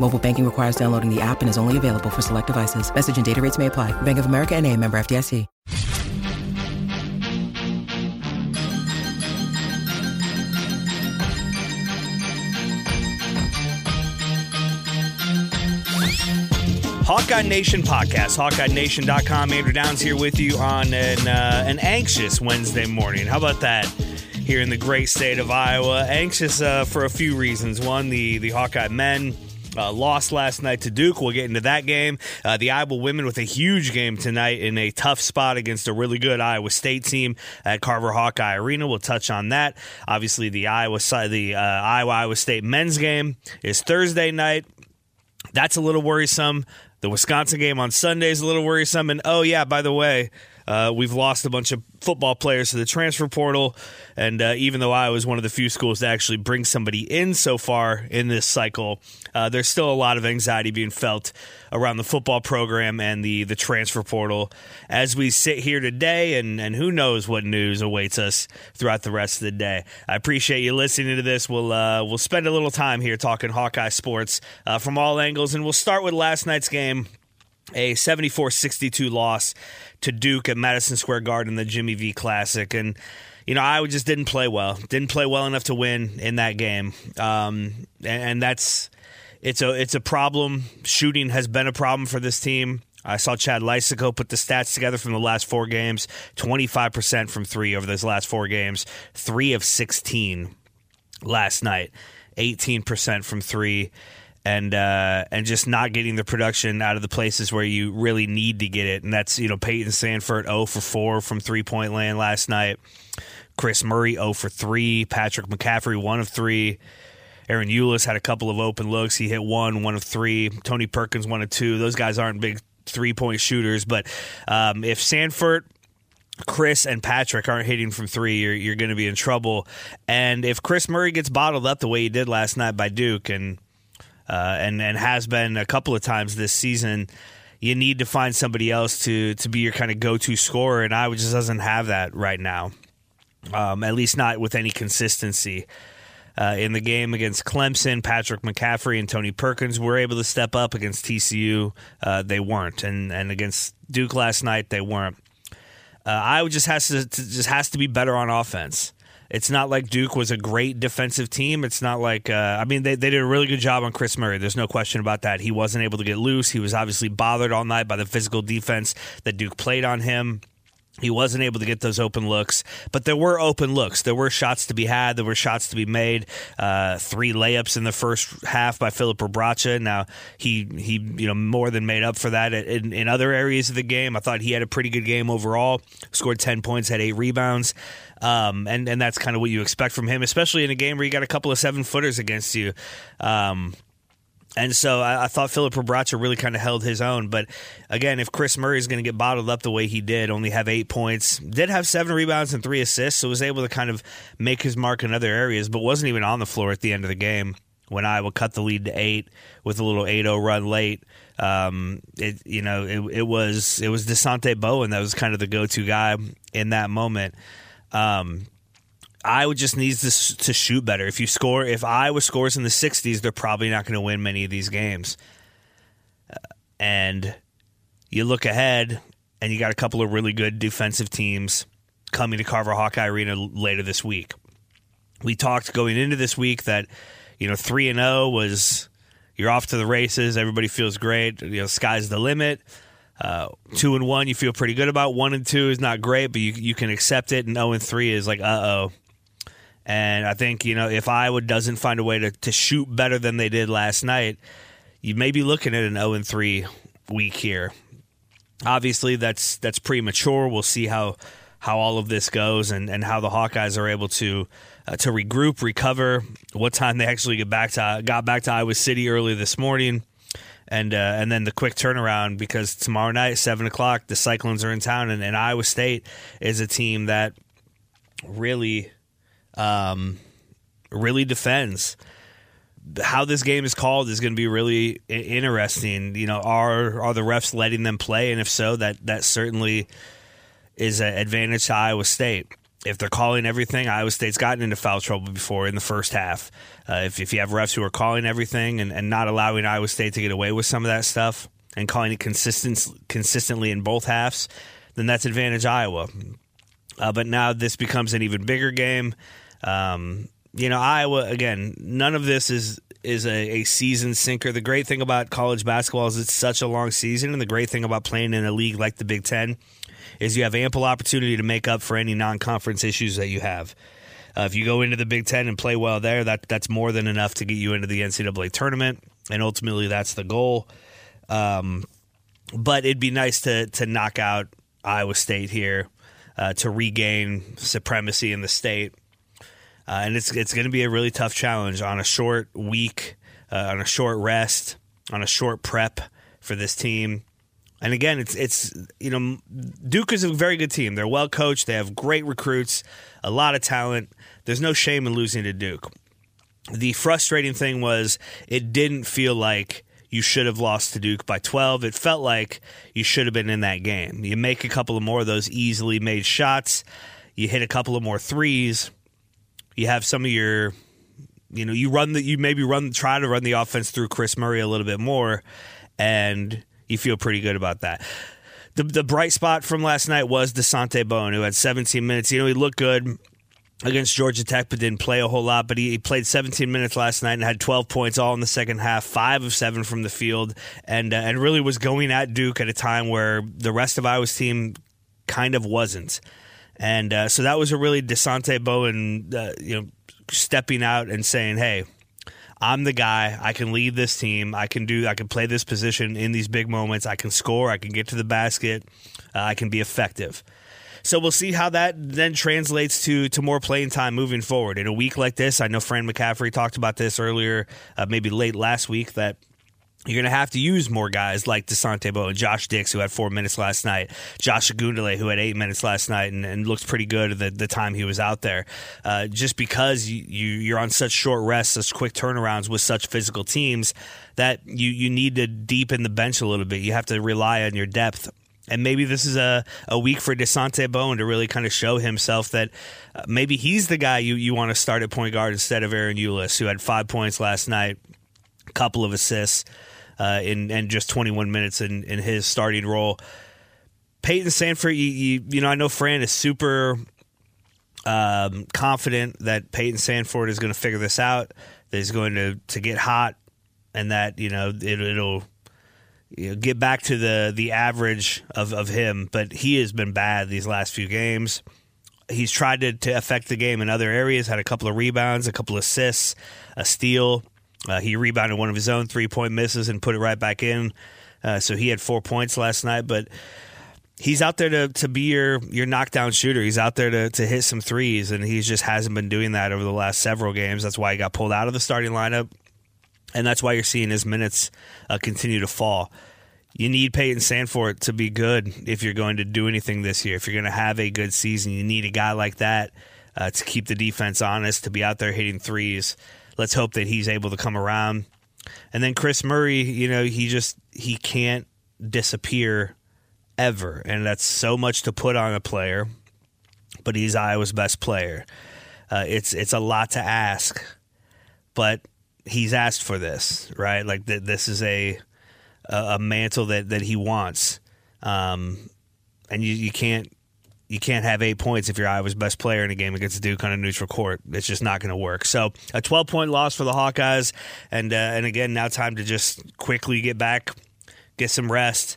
Mobile banking requires downloading the app and is only available for select devices. Message and data rates may apply. Bank of America and a member FDIC. Hawkeye Nation podcast, HawkeyeNation.com. Andrew Downs here with you on an, uh, an anxious Wednesday morning. How about that? Here in the great state of Iowa, anxious uh, for a few reasons. One, the the Hawkeye men uh, lost last night to Duke. We'll get into that game. Uh, the Iowa women with a huge game tonight in a tough spot against a really good Iowa State team at Carver Hawkeye Arena. We'll touch on that. Obviously, the Iowa the uh, Iowa Iowa State men's game is Thursday night. That's a little worrisome. The Wisconsin game on Sunday is a little worrisome. And oh, yeah, by the way, uh, we've lost a bunch of football players to the transfer portal. And uh, even though I was one of the few schools to actually bring somebody in so far in this cycle, uh, there's still a lot of anxiety being felt around the football program and the, the transfer portal as we sit here today. And, and who knows what news awaits us throughout the rest of the day. I appreciate you listening to this. We'll, uh, we'll spend a little time here talking Hawkeye sports uh, from all angles. And we'll start with last night's game a 74 62 loss to Duke at Madison Square Garden, the Jimmy V Classic. And, you know, I just didn't play well, didn't play well enough to win in that game. Um, and, and that's. It's a it's a problem. Shooting has been a problem for this team. I saw Chad Leistikow put the stats together from the last four games 25% from three over those last four games, three of 16 last night, 18% from three and uh, and just not getting the production out of the places where you really need to get it. And that's you know Payton Sandfort 0 for 4 from three point land last night. Kris Murray 0 for 3. Patrick McCaffery 1 of 3. Ahron Ulis had a couple of open looks. He hit one, one of three. Tony Perkins one of two. Those guys aren't big three point shooters, but um, if Sandfort Kris and Patrick aren't hitting from three, you're you're going to be in trouble. And if Kris Murray gets bottled up the way he did last night by Duke, and and and has been a couple of times this season. You need to find somebody else to to be your kind of go to scorer, and Iowa just doesn't have that right now. Um, at least not with any consistency. Uh, in the game against Clemson, Patrick McCaffery and Tony Perkins were able to step up against TCU. Uh, they weren't, and and against Duke last night, they weren't. Uh, Iowa just has to, to just has to be better on offense. It's not like Duke was a great defensive team. It's not like, uh, I mean, they, they did a really good job on Kris Murray. There's no question about that. He wasn't able to get loose. He was obviously bothered all night by the physical defense that Duke played on him. He wasn't able to get those open looks, but there were open looks. There were shots to be had. There were shots to be made. Uh, three layups in the first half by Filip Rebraca. Now he he you know more than made up for that in, in other areas of the game. I thought he had a pretty good game overall. Scored ten points, had eight rebounds. Um, and and that's kind of what you expect from him, especially in a game where you got a couple of seven footers against you. Um, and so I, I thought Filip Rebraca really kind of held his own. But again, if Kris Murray is going to get bottled up the way he did, only have eight points, did have seven rebounds and three assists, so was able to kind of make his mark in other areas, but wasn't even on the floor at the end of the game when Iowa cut the lead to eight with a little 8-0 run late. Um, it you know it, it was it was Dasonte Bowen that was kind of the go to guy in that moment. Um, Iowa just needs to, to shoot better. If you score, if Iowa scores in the 60s, they're probably not going to win many of these games. Uh, and you look ahead, and you got a couple of really good defensive teams coming to Carver Hawkeye Arena later this week. We talked going into this week that you know three and zero oh was you're off to the races. Everybody feels great. You know, sky's the limit. Uh, two and one, you feel pretty good about. One and two is not great, but you you can accept it. And zero and three is like, uh oh. And I think, you know, if Iowa doesn't find a way to, to shoot better than they did last night, you may be looking at an 0 3 week here. Obviously, that's that's premature. We'll see how how all of this goes and, and how the Hawkeyes are able to uh, to regroup, recover. What time they actually get back to got back to Iowa City early this morning, and uh, and then the quick turnaround because tomorrow night seven o'clock the Cyclones are in town and, and Iowa State is a team that really um, really defends how this game is called is going to be really interesting. You know, are are the refs letting them play, and if so, that that certainly is an advantage to Iowa State. If they're calling everything, Iowa State's gotten into foul trouble before in the first half. Uh, if, if you have refs who are calling everything and, and not allowing Iowa State to get away with some of that stuff and calling it consistent, consistently in both halves, then that's advantage Iowa. Uh, but now this becomes an even bigger game. Um, you know, Iowa again. None of this is is a, a season sinker. The great thing about college basketball is it's such a long season, and the great thing about playing in a league like the Big Ten is you have ample opportunity to make up for any non conference issues that you have. Uh, if you go into the Big Ten and play well there, that that's more than enough to get you into the NCAA tournament, and ultimately that's the goal. Um, but it'd be nice to to knock out Iowa State here uh, to regain supremacy in the state uh, and it's it's going to be a really tough challenge on a short week, uh, on a short rest, on a short prep for this team. And again, it's it's you know Duke is a very good team. They're well coached. They have great recruits, a lot of talent. There's no shame in losing to Duke. The frustrating thing was it didn't feel like you should have lost to Duke by 12. It felt like you should have been in that game. You make a couple of more of those easily made shots. You hit a couple of more threes you have some of your you know you run the you maybe run try to run the offense through Kris Murray a little bit more and you feel pretty good about that. The the bright spot from last night was Dasonte Bowen who had 17 minutes. You know he looked good against Georgia Tech, but didn't play a whole lot. But he, he, played 17 minutes last night and had 12 points all in the second half, five of seven from the field, and uh, and really was going at Duke at a time where the rest of Iowa's team kind of wasn't. And uh, so that was a really Dasonte Bowen, uh, you know, stepping out and saying, "Hey, I'm the guy. I can lead this team. I can do. I can play this position in these big moments. I can score. I can get to the basket. Uh, I can be effective." So we'll see how that then translates to to more playing time moving forward. In a week like this, I know Fran McCaffery talked about this earlier, uh, maybe late last week, that you're going to have to use more guys like Dasonte Bowen, Josh Dix, who had four minutes last night, Josh Ogundele, who had eight minutes last night and, and looked pretty good the, the time he was out there. Uh, just because you, you, you're on such short rests, such quick turnarounds with such physical teams, that you, you need to deepen the bench a little bit. You have to rely on your depth. And maybe this is a, a week for Dasonte Bowen to really kind of show himself that uh, maybe he's the guy you, you want to start at point guard instead of Ahron Ulis, who had five points last night, a couple of assists uh, in and just 21 minutes in, in his starting role. Payton Sandfort, you, you, you know, I know Fran is super um, confident that Payton Sandfort is going to figure this out, that he's going to, to get hot, and that, you know, it, will you know, get back to the, the average of, of him. But he has been bad these last few games. He's tried to, to affect the game in other areas, had a couple of rebounds, a couple of assists, a steal. Uh, he rebounded one of his own three point misses and put it right back in. Uh, so he had four points last night, but he's out there to, to be your, your knockdown shooter. He's out there to, to hit some threes, and he just hasn't been doing that over the last several games. That's why he got pulled out of the starting lineup, and that's why you're seeing his minutes uh, continue to fall. You need Payton Sandfort to be good if you're going to do anything this year. If you're going to have a good season, you need a guy like that uh, to keep the defense honest, to be out there hitting threes let's hope that he's able to come around. And then Kris Murray, you know, he just he can't disappear ever, and that's so much to put on a player. But he's Iowa's best player. Uh, it's it's a lot to ask, but he's asked for this, right? Like th- this is a a mantle that that he wants, um, and you you can't you can't have eight points if you're Iowa's best player in a game against Duke on a neutral court. It's just not going to work. So a 12 point loss for the Hawkeyes, and uh, and again now time to just quickly get back, get some rest,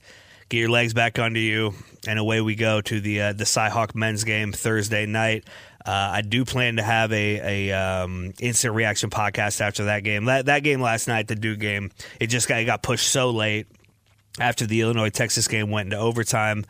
get your legs back under you, and away we go to the uh, the Cyhawk men's game Thursday night. Uh, I do plan to have a, a um, instant reaction podcast after that game. That that game last night, the Duke game, it just got it got pushed so late after the Illinois Texas game went into overtime,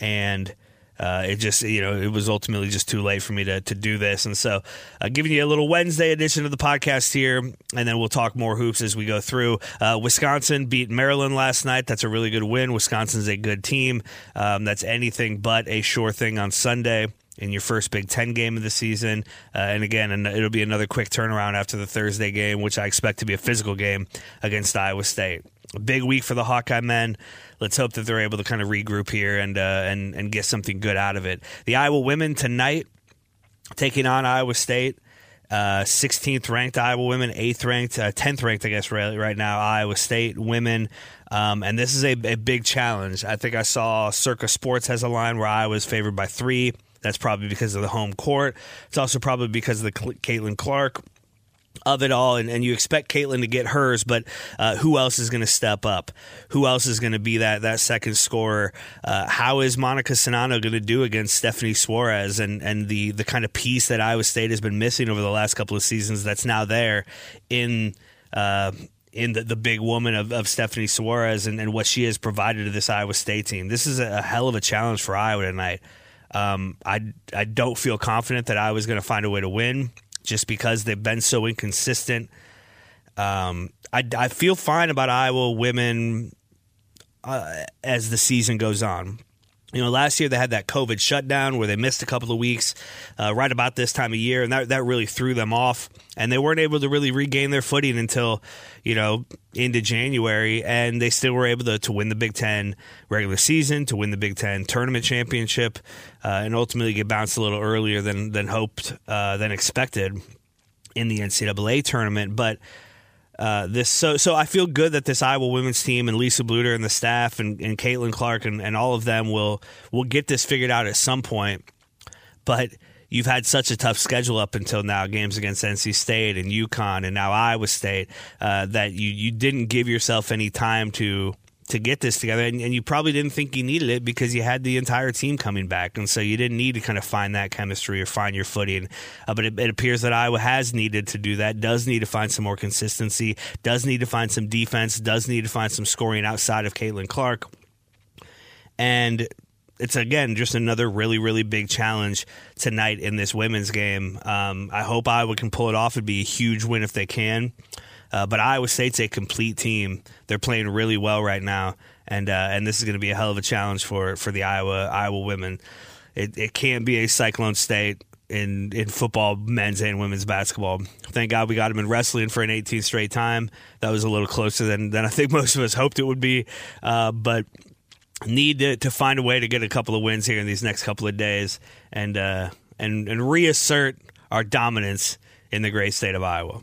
and uh, it just you know it was ultimately just too late for me to to do this, and so uh, giving you a little Wednesday edition of the podcast here, and then we'll talk more hoops as we go through. Uh, Wisconsin beat Maryland last night. That's a really good win. Wisconsin's a good team. Um, that's anything but a sure thing on Sunday in your first Big Ten game of the season. Uh, and again, it'll be another quick turnaround after the Thursday game, which I expect to be a physical game against Iowa State. A big week for the Hawkeye men. Let's hope that they're able to kind of regroup here and uh, and and get something good out of it. The Iowa women tonight taking on Iowa State. Uh, 16th ranked Iowa women, 8th ranked, uh, 10th ranked, I guess, right, right now, Iowa State women. Um, and this is a, a, big challenge. I think I saw Circa Sports has a line where Iowa is favored by three. That's probably because of the home court. It's also probably because of the Caitlin Clark of it all, and, and you expect Caitlin to get hers, but uh, who else is going to step up? Who else is going to be that that second scorer? Uh, how is Monika Czinano going to do against Stephanie Soares and and the the kind of piece that Iowa State has been missing over the last couple of seasons that's now there in. Uh, in the, the big woman of, of Stephanie Soares and, and what she has provided to this Iowa State team. This is a hell of a challenge for Iowa tonight. Um, I I don't feel confident that I was going to find a way to win just because they've been so inconsistent. Um, I, I feel fine about Iowa women uh, as the season goes on. You know, last year they had that COVID shutdown where they missed a couple of weeks uh, right about this time of year, and that, that really threw them off. And they weren't able to really regain their footing until, you know, into January. And they still were able to, to win the Big Ten regular season, to win the Big Ten tournament championship, uh, and ultimately get bounced a little earlier than, than hoped, uh, than expected in the NCAA tournament. But uh, this so so I feel good that this Iowa women's team and Lisa Bluder and the staff and, and Caitlin Clark and, and all of them will will get this figured out at some point. But you've had such a tough schedule up until now, games against NC State and UConn and now Iowa State, uh, that you you didn't give yourself any time to to get this together. And, and, you probably didn't think you needed it because you had the entire team coming back. And so you didn't need to kind of find that chemistry or find your footing. Uh, but it, it, appears that Iowa has needed to do that, does need to find some more consistency, does need to find some defense, does need to find some scoring outside of Caitlin Clark. And it's again just another really really big challenge tonight in this women's game. Um, I hope Iowa can pull it off. It'd be a huge win if they can. Uh, but Iowa State's a complete team. They're playing really well right now, and uh, and this is going to be a hell of a challenge for for the Iowa Iowa women. It, it can't be a Cyclone State in in football, men's and women's basketball. Thank God we got them in wrestling for an 18th straight time. That was a little closer than than I think most of us hoped it would be, uh, but need to, to find a way to get a couple of wins here in these next couple of days and uh, and and reassert our dominance in the great state of Iowa.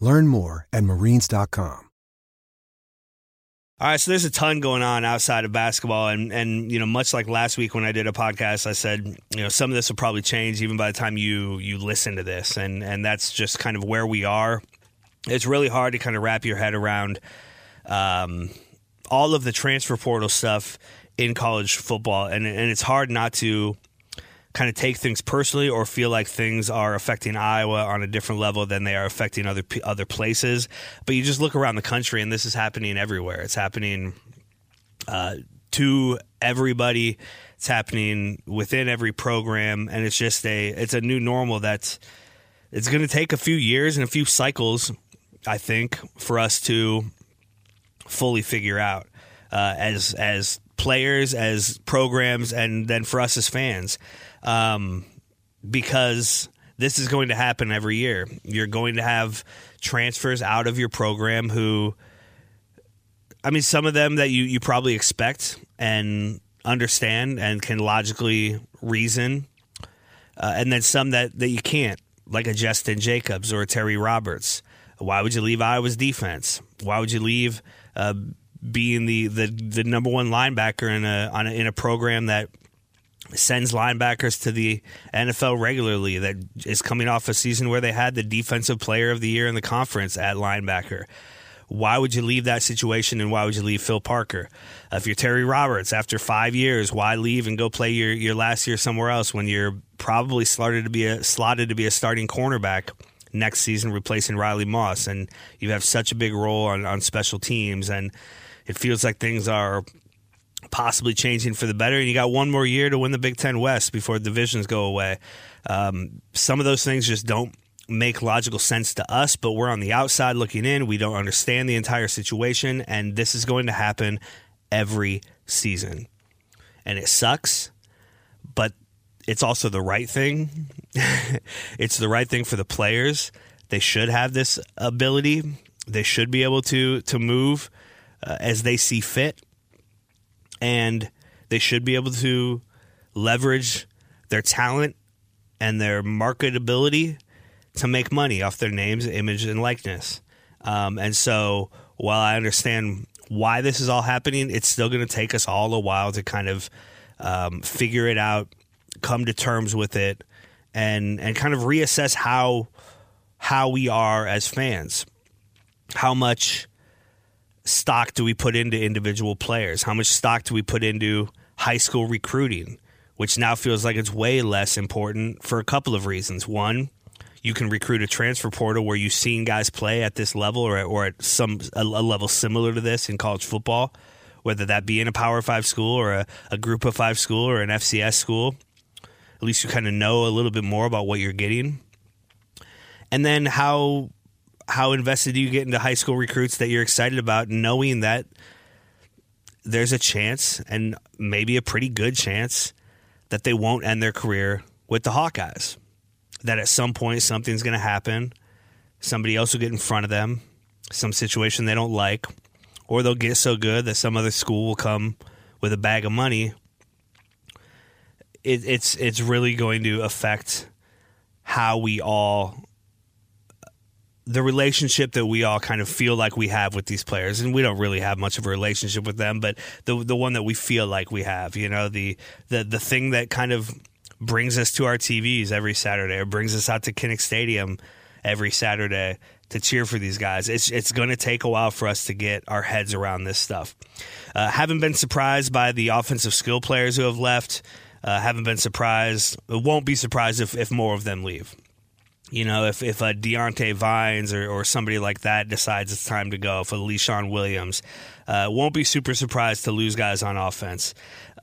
Learn more at marines.com. All right, so there's a ton going on outside of basketball, and and you know, much like last week when I did a podcast, I said you know some of this will probably change even by the time you you listen to this, and and that's just kind of where we are. It's really hard to kind of wrap your head around um, all of the transfer portal stuff in college football, and and it's hard not to kind of take things personally or feel like things are affecting Iowa on a different level than they are affecting other other places. But you just look around the country, and this is happening everywhere. It's happening uh, to everybody. It's happening within every program, and it's just a it's a new normal that's it's going to take a few years and a few cycles, I think, for us to fully figure out uh, as as players, as programs, and then for us as fans um, because this is going to happen every year. You're going to have transfers out of your program who, I mean, some of them that you, you probably expect and understand and can logically reason, uh, and then some that, that you can't, like a Jestin Jacobs or a Terry Roberts. Why would you leave Iowa's defense? Why would you leave uh, being the, the the number one linebacker in a, a in a program that sends linebackers to the NFL regularly that is coming off a season where they had the defensive player of the year in the conference at linebacker. Why would you leave that situation and why would you leave Phil Parker? If you're Terry Roberts after five years, why leave and go play your, your last year somewhere else when you're probably slotted to be a slotted to be a starting cornerback next season replacing Riley Moss and you have such a big role on, on special teams and it feels like things are possibly changing for the better. And you got one more year to win the Big Ten West before divisions go away. Um, some of those things just don't make logical sense to us, but we're on the outside looking in. We don't understand the entire situation, and this is going to happen every season. And it sucks, but it's also the right thing. it's the right thing for the players. They should have this ability. They should be able to to move uh, as they see fit and they should be able to leverage their talent and their marketability to make money off their names, image, and likeness. Um, and so, while I understand why this is all happening, it's still going to take us all a while to kind of um, figure it out, come to terms with it, and and kind of reassess how how we are as fans, how much stock do we put into individual players? How much stock do we put into high school recruiting, which now feels like it's way less important for a couple of reasons. One, you can recruit a transfer portal where you've seen guys play at this level or, or at some a, level similar to this in college football, whether that be in a Power Five school or a, a Group of Five school or an FCS school. At least you kind of know a little bit more about what you're getting. And then how how invested do you get into high school recruits that you're excited about, knowing that there's a chance and maybe a pretty good chance that they won't end their career with the Hawkeyes. That at some point something's going to happen. Somebody else will get in front of them, some situation they don't like, or they'll get so good that some other school will come with a bag of money. It, it's it's really going to affect how we all the relationship that we all kind of feel like we have with these players, and we don't really have much of a relationship with them, but the the one that we feel like we have, you know, the the the thing that kind of brings us to our TVs every Saturday, or brings us out to Kinnick Stadium every Saturday to cheer for these guys. It's it's going to take a while for us to get our heads around this stuff. Uh, haven't been surprised by the offensive skill players who have left. Uh, haven't been surprised. Won't be surprised if, if more of them leave. You know, if, if a Diante Vines or, or somebody like that decides it's time to go, for Leshon Williams, uh, won't be super surprised to lose guys on offense.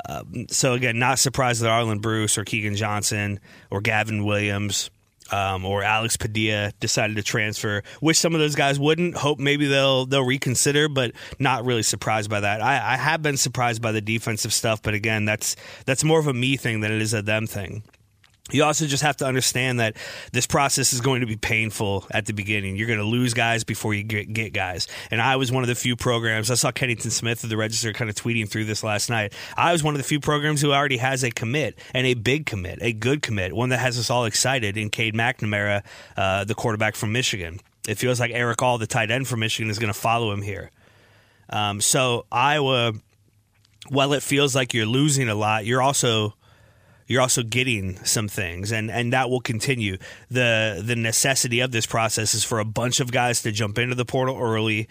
Uh, so, again, not surprised that Arland Bruce or Keagan Johnson or Gavin Williams um, or Alex Padilla decided to transfer. Wish some of those guys wouldn't. Hope maybe they'll they'll reconsider, but not really surprised by that. I, I have been surprised by the defensive stuff, but again, that's that's more of a me thing than it is a them thing you also just have to understand that this process is going to be painful at the beginning. You're going to lose guys before you get, get, guys. And I was one of the few programs. I saw Kennington Smith of the Register kind of tweeting through this last night. I was one of the few programs who already has a commit and a big commit, a good commit, one that has us all excited in Cade McNamara, uh, the quarterback from Michigan. It feels like Erick All, the tight end from Michigan, is going to follow him here. Um, so Iowa, while it feels like you're losing a lot, you're also you're also getting some things and and that will continue. The the necessity of this process is for a bunch of guys to jump into the portal early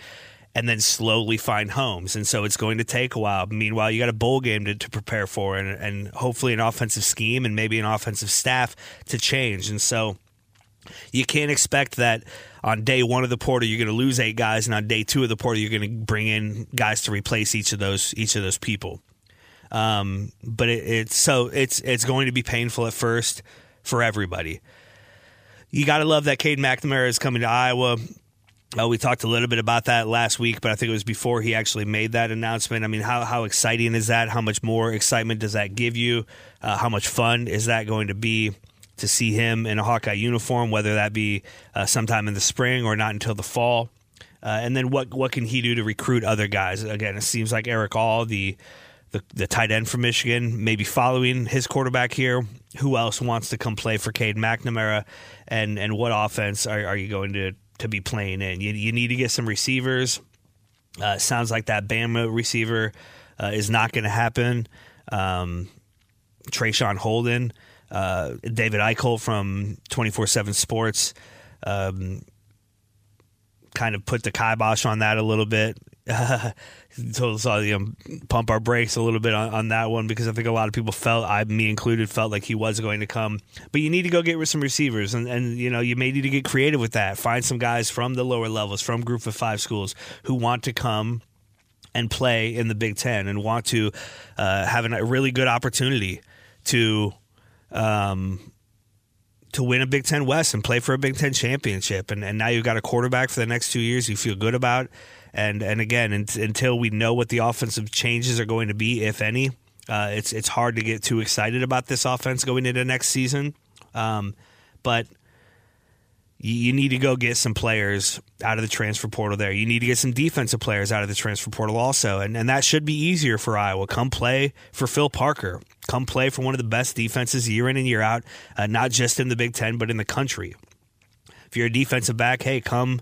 and then slowly find homes. And so it's going to take a while. Meanwhile you got a bowl game to, to prepare for and, and hopefully an offensive scheme and maybe an offensive staff to change. And so you can't expect that on day one of the portal you're going to lose eight guys, and on day two of the portal you're going to bring in guys to replace each of those each of those people. Um, but it, it's so it's it's going to be painful at first for everybody. You got to love that Cade McNamara is coming to Iowa. Uh, we talked a little bit about that last week, but I think it was before he actually made that announcement. I mean, how, how exciting is that? How much more excitement does that give you? Uh, how much fun is that going to be to see him in a Hawkeye uniform, whether that be uh, sometime in the spring or not until the fall? Uh, and then what what can he do to recruit other guys? Again, it seems like Erick All, the the, the tight end from Michigan, maybe following his quarterback here. Who else wants to come play for Cade McNamara? And and what offense are, are you going to, to be playing in? You, you need to get some receivers. Uh, sounds like that Bama receiver uh, is not going to happen. Um, Traeshon Holden, uh, David Eickholt from 24 7 Sports um, kind of put the kibosh on that a little bit. us all you know, pump our brakes a little bit on, on, that one because I think a lot of people felt, I me included, felt like he was going to come. But you need to go get some receivers, and, and you know you may need to get creative with that. Find some guys from the lower levels, from Group of Five schools, who want to come and play in the Big Ten and want to uh, have a really good opportunity to. Um, to win a Big Ten West and play for a Big Ten championship, and, and now you've got a quarterback for the next two years you feel good about, and and again, until we know what the offensive changes are going to be, if any, uh, it's it's hard to get too excited about this offense going into next season. Um, but you need to go get some players out of the transfer portal there. You need to get some defensive players out of the transfer portal also. And, and that should be easier for Iowa. Come play for Phil Parker. Come play for one of the best defenses year in and year out, uh, not just in the Big Ten, but in the country. If you're a defensive back, hey, come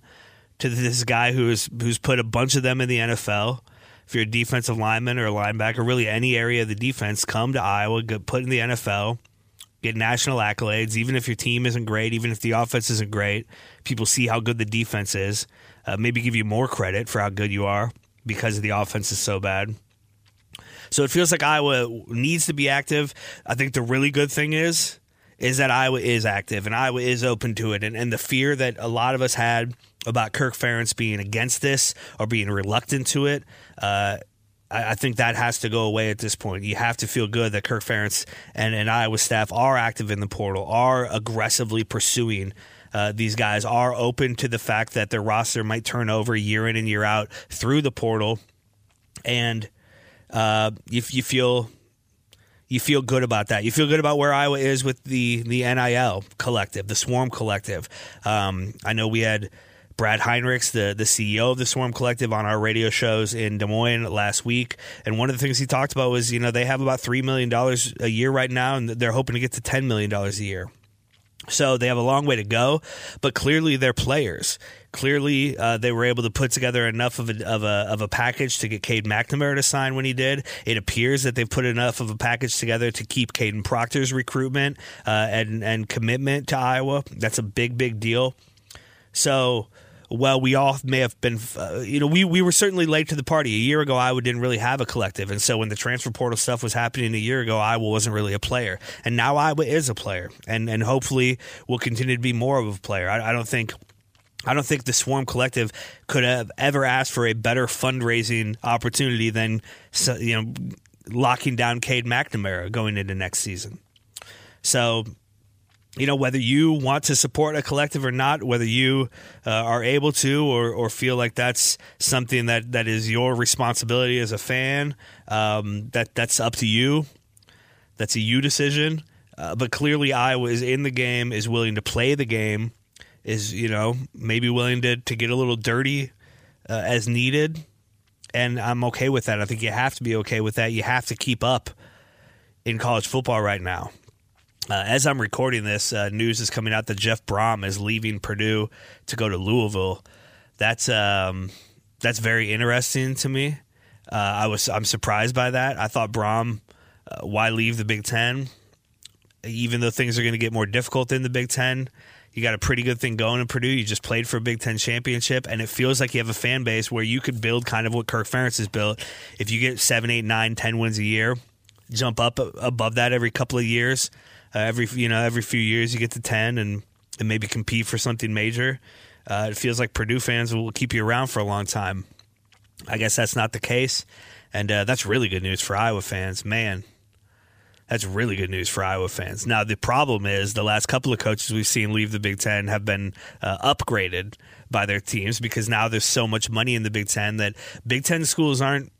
to this guy who's who's put a bunch of them in the NFL. If you're a defensive lineman or a linebacker, really any area of the defense, come to Iowa, get put in the NFL, get national accolades. Even if your team isn't great, even if the offense isn't great, people see how good the defense is. Uh, maybe give you more credit for how good you are because the offense is so bad. So it feels like Iowa needs to be active. I think the really good thing is is that Iowa is active and Iowa is open to it. And, and the fear that a lot of us had about Kirk Ferentz being against this or being reluctant to it, uh, I, think that has to go away at this point. You have to feel good that Kirk Ferentz and, and Iowa staff are active in the portal, are aggressively pursuing. Uh, these guys are open to the fact that their roster might turn over year in and year out through the portal, and uh, if you feel you feel good about that. You feel good about where Iowa is with the the NIL collective, the Swarm collective. Um, I know we had Brad Heinrichs, the the CEO of the Swarm Collective, on our radio shows in Des Moines last week, and one of the things he talked about was you know they have about three million dollars a year right now, and they're hoping to get to ten million dollars a year. So they have a long way to go, but clearly they're players. Clearly, uh, they were able to put together enough of a, of a of a package to get Cade McNamara to sign when he did. It appears that they've put enough of a package together to keep Kadyn Proctor's recruitment uh, and and commitment to Iowa. That's a big big deal. So well, we all may have been, uh, you know, we, we were certainly late to the party. A year ago, Iowa didn't really have a collective. And so when the transfer portal stuff was happening a year ago, Iowa wasn't really a player. And now Iowa is a player. And, and hopefully will continue to be more of a player. I, I don't think. I don't think the Swarm Collective could have ever asked for a better fundraising opportunity than you know locking down Cade McNamara going into next season. So you know whether you want to support a collective or not whether you uh, are able to or, or feel like that's something that, that is your responsibility as a fan um, that that's up to you. That's a you decision. Uh, but clearly iowa is in the game is willing to play the game is you know maybe willing to, to get a little dirty uh, as needed. And i'm okay with that. I think you have to be okay with that. You have to keep up in college football right now uh, as I'm recording this, uh, news is coming out that Jeff Brohm is leaving Purdue to go to Louisville. That's um, that's very interesting to me. Uh, I was I'm surprised by that. I thought Brohm, uh, why leave the Big Ten? Even though things are going to get more difficult in the Big Ten, you got a pretty good thing going in Purdue. You just played for a Big Ten championship, and it feels like you have a fan base where you could build kind of what Kirk Ferentz has built. If you get seven, eight, nine, ten wins a year, jump up above that every couple of years uh, every you know every few years you get to ten and and maybe compete for something major. Uh, it feels like Purdue fans will keep you around for a long time. I guess that's not the case, and uh, that's really good news for Iowa fans. Man, that's really good news for Iowa fans. Now the problem is the last couple of coaches we've seen leave the Big Ten have been uh, upgraded by their teams because now there's so much money in the Big Ten that Big Ten schools aren't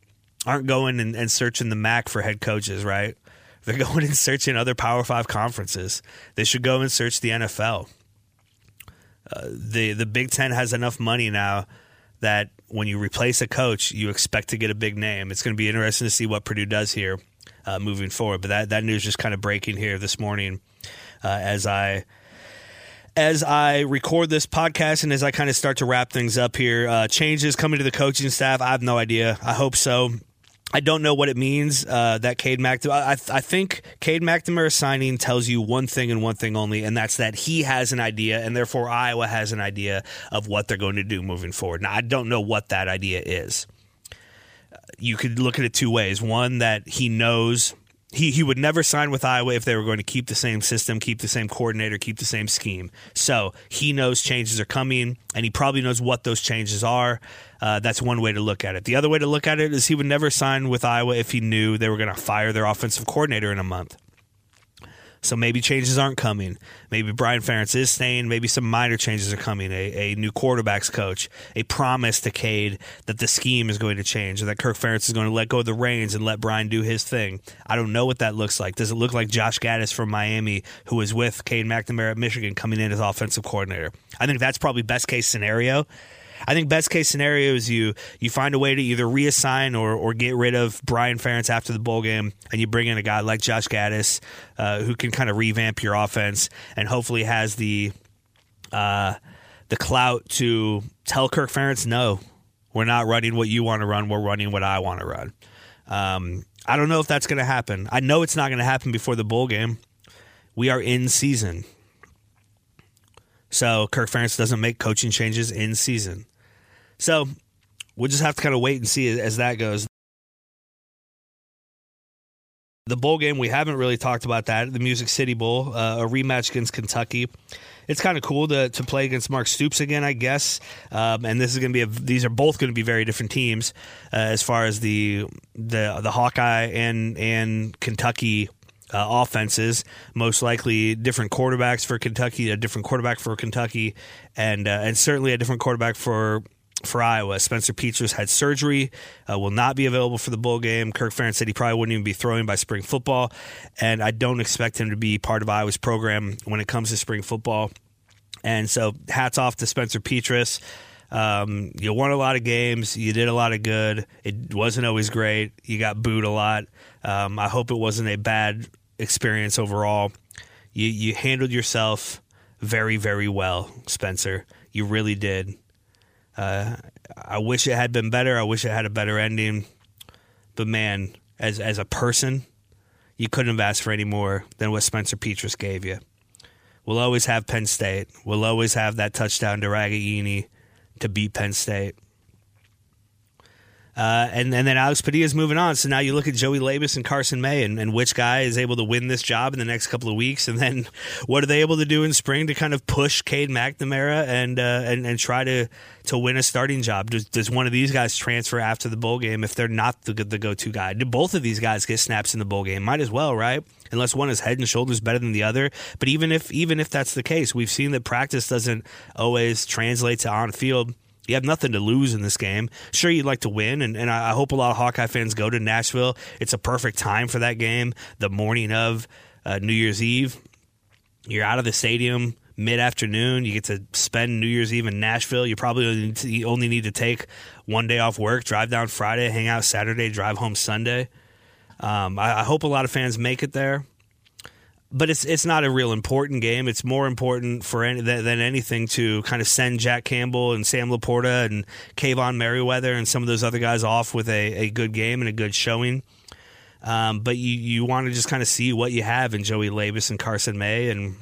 aren't going and, and searching the MAC for head coaches, right? They're going and searching other Power Five conferences. They should go and search the NFL. Uh, the the Big Ten has enough money now that when you replace a coach, you expect to get a big name. It's going to be interesting to see what Purdue does here uh, moving forward. But that that news just kind of breaking here this morning uh, as I as I record this podcast and as I kind of start to wrap things up here. Uh, changes coming to the coaching staff. I have no idea. I hope so. I don't know what it means uh, that Cade McNamara. I, I think Cade McNamara signing tells you one thing and one thing only, and that's that he has an idea, and therefore Iowa has an idea of what they're going to do moving forward. Now, I don't know what that idea is. You could look at it two ways. One, that he knows he, he would never sign with Iowa if they were going to keep the same system, keep the same coordinator, keep the same scheme. So he knows changes are coming, and he probably knows what those changes are. Uh, that's one way to look at it. The other way to look at it is he would never sign with Iowa if he knew they were going to fire their offensive coordinator in a month. So maybe changes aren't coming. Maybe Brian Ferentz is staying. Maybe some minor changes are coming. A, a new quarterbacks coach, a promise to Cade that the scheme is going to change, or that Kirk Ferentz is going to let go of the reins and let Brian do his thing. I don't know what that looks like. Does it look like Josh Gattis from Miami, who was with Cade McNamara at Michigan, coming in as offensive coordinator? I think that's probably best case scenario. I think best case scenario is you you find a way to either reassign or or get rid of Brian Ferentz after the bowl game, and you bring in a guy like Josh Gattis uh, who can kind of revamp your offense and hopefully has the uh, the clout to tell Kirk Ferentz, no, we're not running what you want to run. We're running what I want to run. Um, I don't know if that's going to happen. I know it's not going to happen before the bowl game. We are in season. So Kirk Ferentz doesn't make coaching changes in season. So we'll just have to kind of wait and see as that goes. The bowl game, we haven't really talked about that. The Music City Bowl, uh, a rematch against Kentucky. It's kind of cool to, to play against Mark Stoops again, I guess. Um, and this is going to be a, these are both going to be very different teams uh, as far as the the the Hawkeye and and Kentucky uh, offenses. Most likely, different quarterbacks for Kentucky, a different quarterback for Kentucky, and uh, and certainly a different quarterback for for Iowa. Spencer Petras had surgery, uh, will not be available for the bowl game. Kirk Ferentz said he probably wouldn't even be throwing by spring football, and I don't expect him to be part of Iowa's program when it comes to spring football. And so, hats off to Spencer Petras. Um, you won a lot of games. You did a lot of good. It wasn't always great. You got booed a lot. Um, I hope it wasn't a bad experience overall. You you handled yourself very very well, Spencer. You really did. Uh, I wish it had been better. I wish it had a better ending. But man, as as a person, you couldn't have asked for any more than what Spencer Petras gave you. We'll always have Penn State. We'll always have that touchdown to Ragaini to beat Penn State. Uh, and, and then Alex Padilla is moving on. So now you look at Joey Labas and Carson May and, and which guy is able to win this job in the next couple of weeks. And then what are they able to do in spring to kind of push Cade McNamara and, uh, and, and try to, to win a starting job? Does, does one of these guys transfer after the bowl game if they're not the, the go to guy? Do both of these guys get snaps in the bowl game? Might as well, right? Unless one is head and shoulders better than the other. But even if even if that's the case, we've seen that practice doesn't always translate to on field you have nothing to lose in this game. Sure, you'd like to win, and, and I hope a lot of Hawkeye fans go to Nashville. It's a perfect time for that game, the morning of uh, New Year's Eve. You're out of the stadium mid afternoon. You get to spend New Year's Eve in Nashville. You probably only need, to, you only need to take one day off work, drive down Friday, hang out Saturday, drive home Sunday. Um, I, I hope a lot of fans make it there but it's it's not a real important game. It's more important for any, than, than, anything to kind of send Jack Campbell and Sam Laporta and Kaevon Merriweather and some of those other guys off with a, a good game and a good showing. Um, but you you want to just kind of see what you have in Joey Labas and Carson May and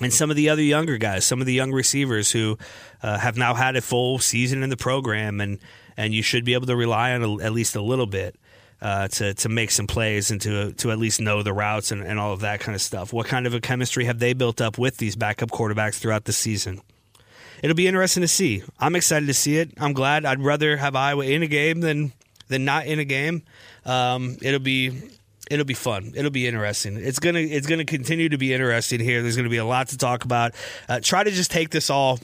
and some of the other younger guys, some of the young receivers who uh, have now had a full season in the program and and you should be able to rely on a, at least a little bit uh, to to make some plays and to to at least know the routes and, and all of that kind of stuff. What kind of a chemistry have they built up with these backup quarterbacks throughout the season? It'll be interesting to see. I'm excited to see it. I'm glad. I'd rather have Iowa in a game than than not in a game. Um, it'll be it'll be fun. It'll be interesting. It's gonna it's gonna continue to be interesting here. There's gonna be a lot to talk about. Uh, try to just take this all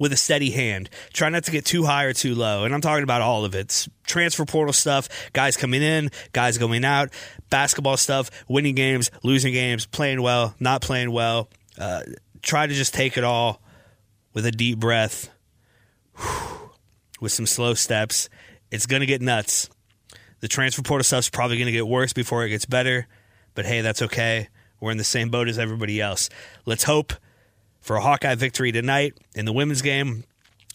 with a steady hand. Try not to get too high or too low. And I'm talking about all of it. It's transfer portal stuff, guys coming in, guys going out, basketball stuff, winning games, losing games, playing well, not playing well. Uh, try to just take it all with a deep breath. with some slow steps. It's going to get nuts. The transfer portal stuff's probably going to get worse before it gets better, but hey, that's okay. We're in the same boat as everybody else. Let's hope for a Hawkeye victory tonight in the women's game.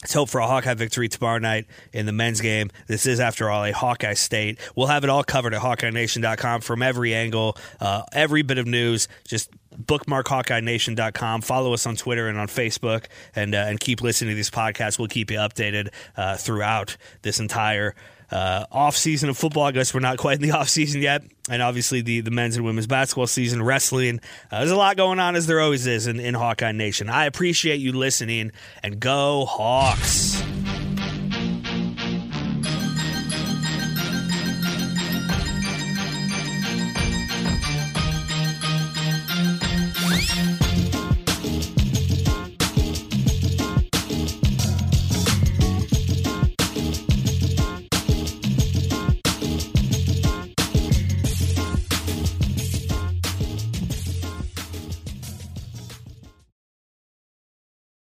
Let's hope for a Hawkeye victory tomorrow night in the men's game. This is, after all, a Hawkeye state. We'll have it all covered at HawkeyeNation.com from every angle, uh, every bit of news. Just bookmark HawkeyeNation.com. Follow us on Twitter and on Facebook, and uh, and keep listening to these podcasts. We'll keep you updated uh, throughout this entire uh, off season of football. I guess we're not quite in the off season yet, and obviously the the men's and women's basketball season, wrestling. Uh, there's a lot going on as there always is in, in Hawkeye Nation. I appreciate you listening, and go Hawks.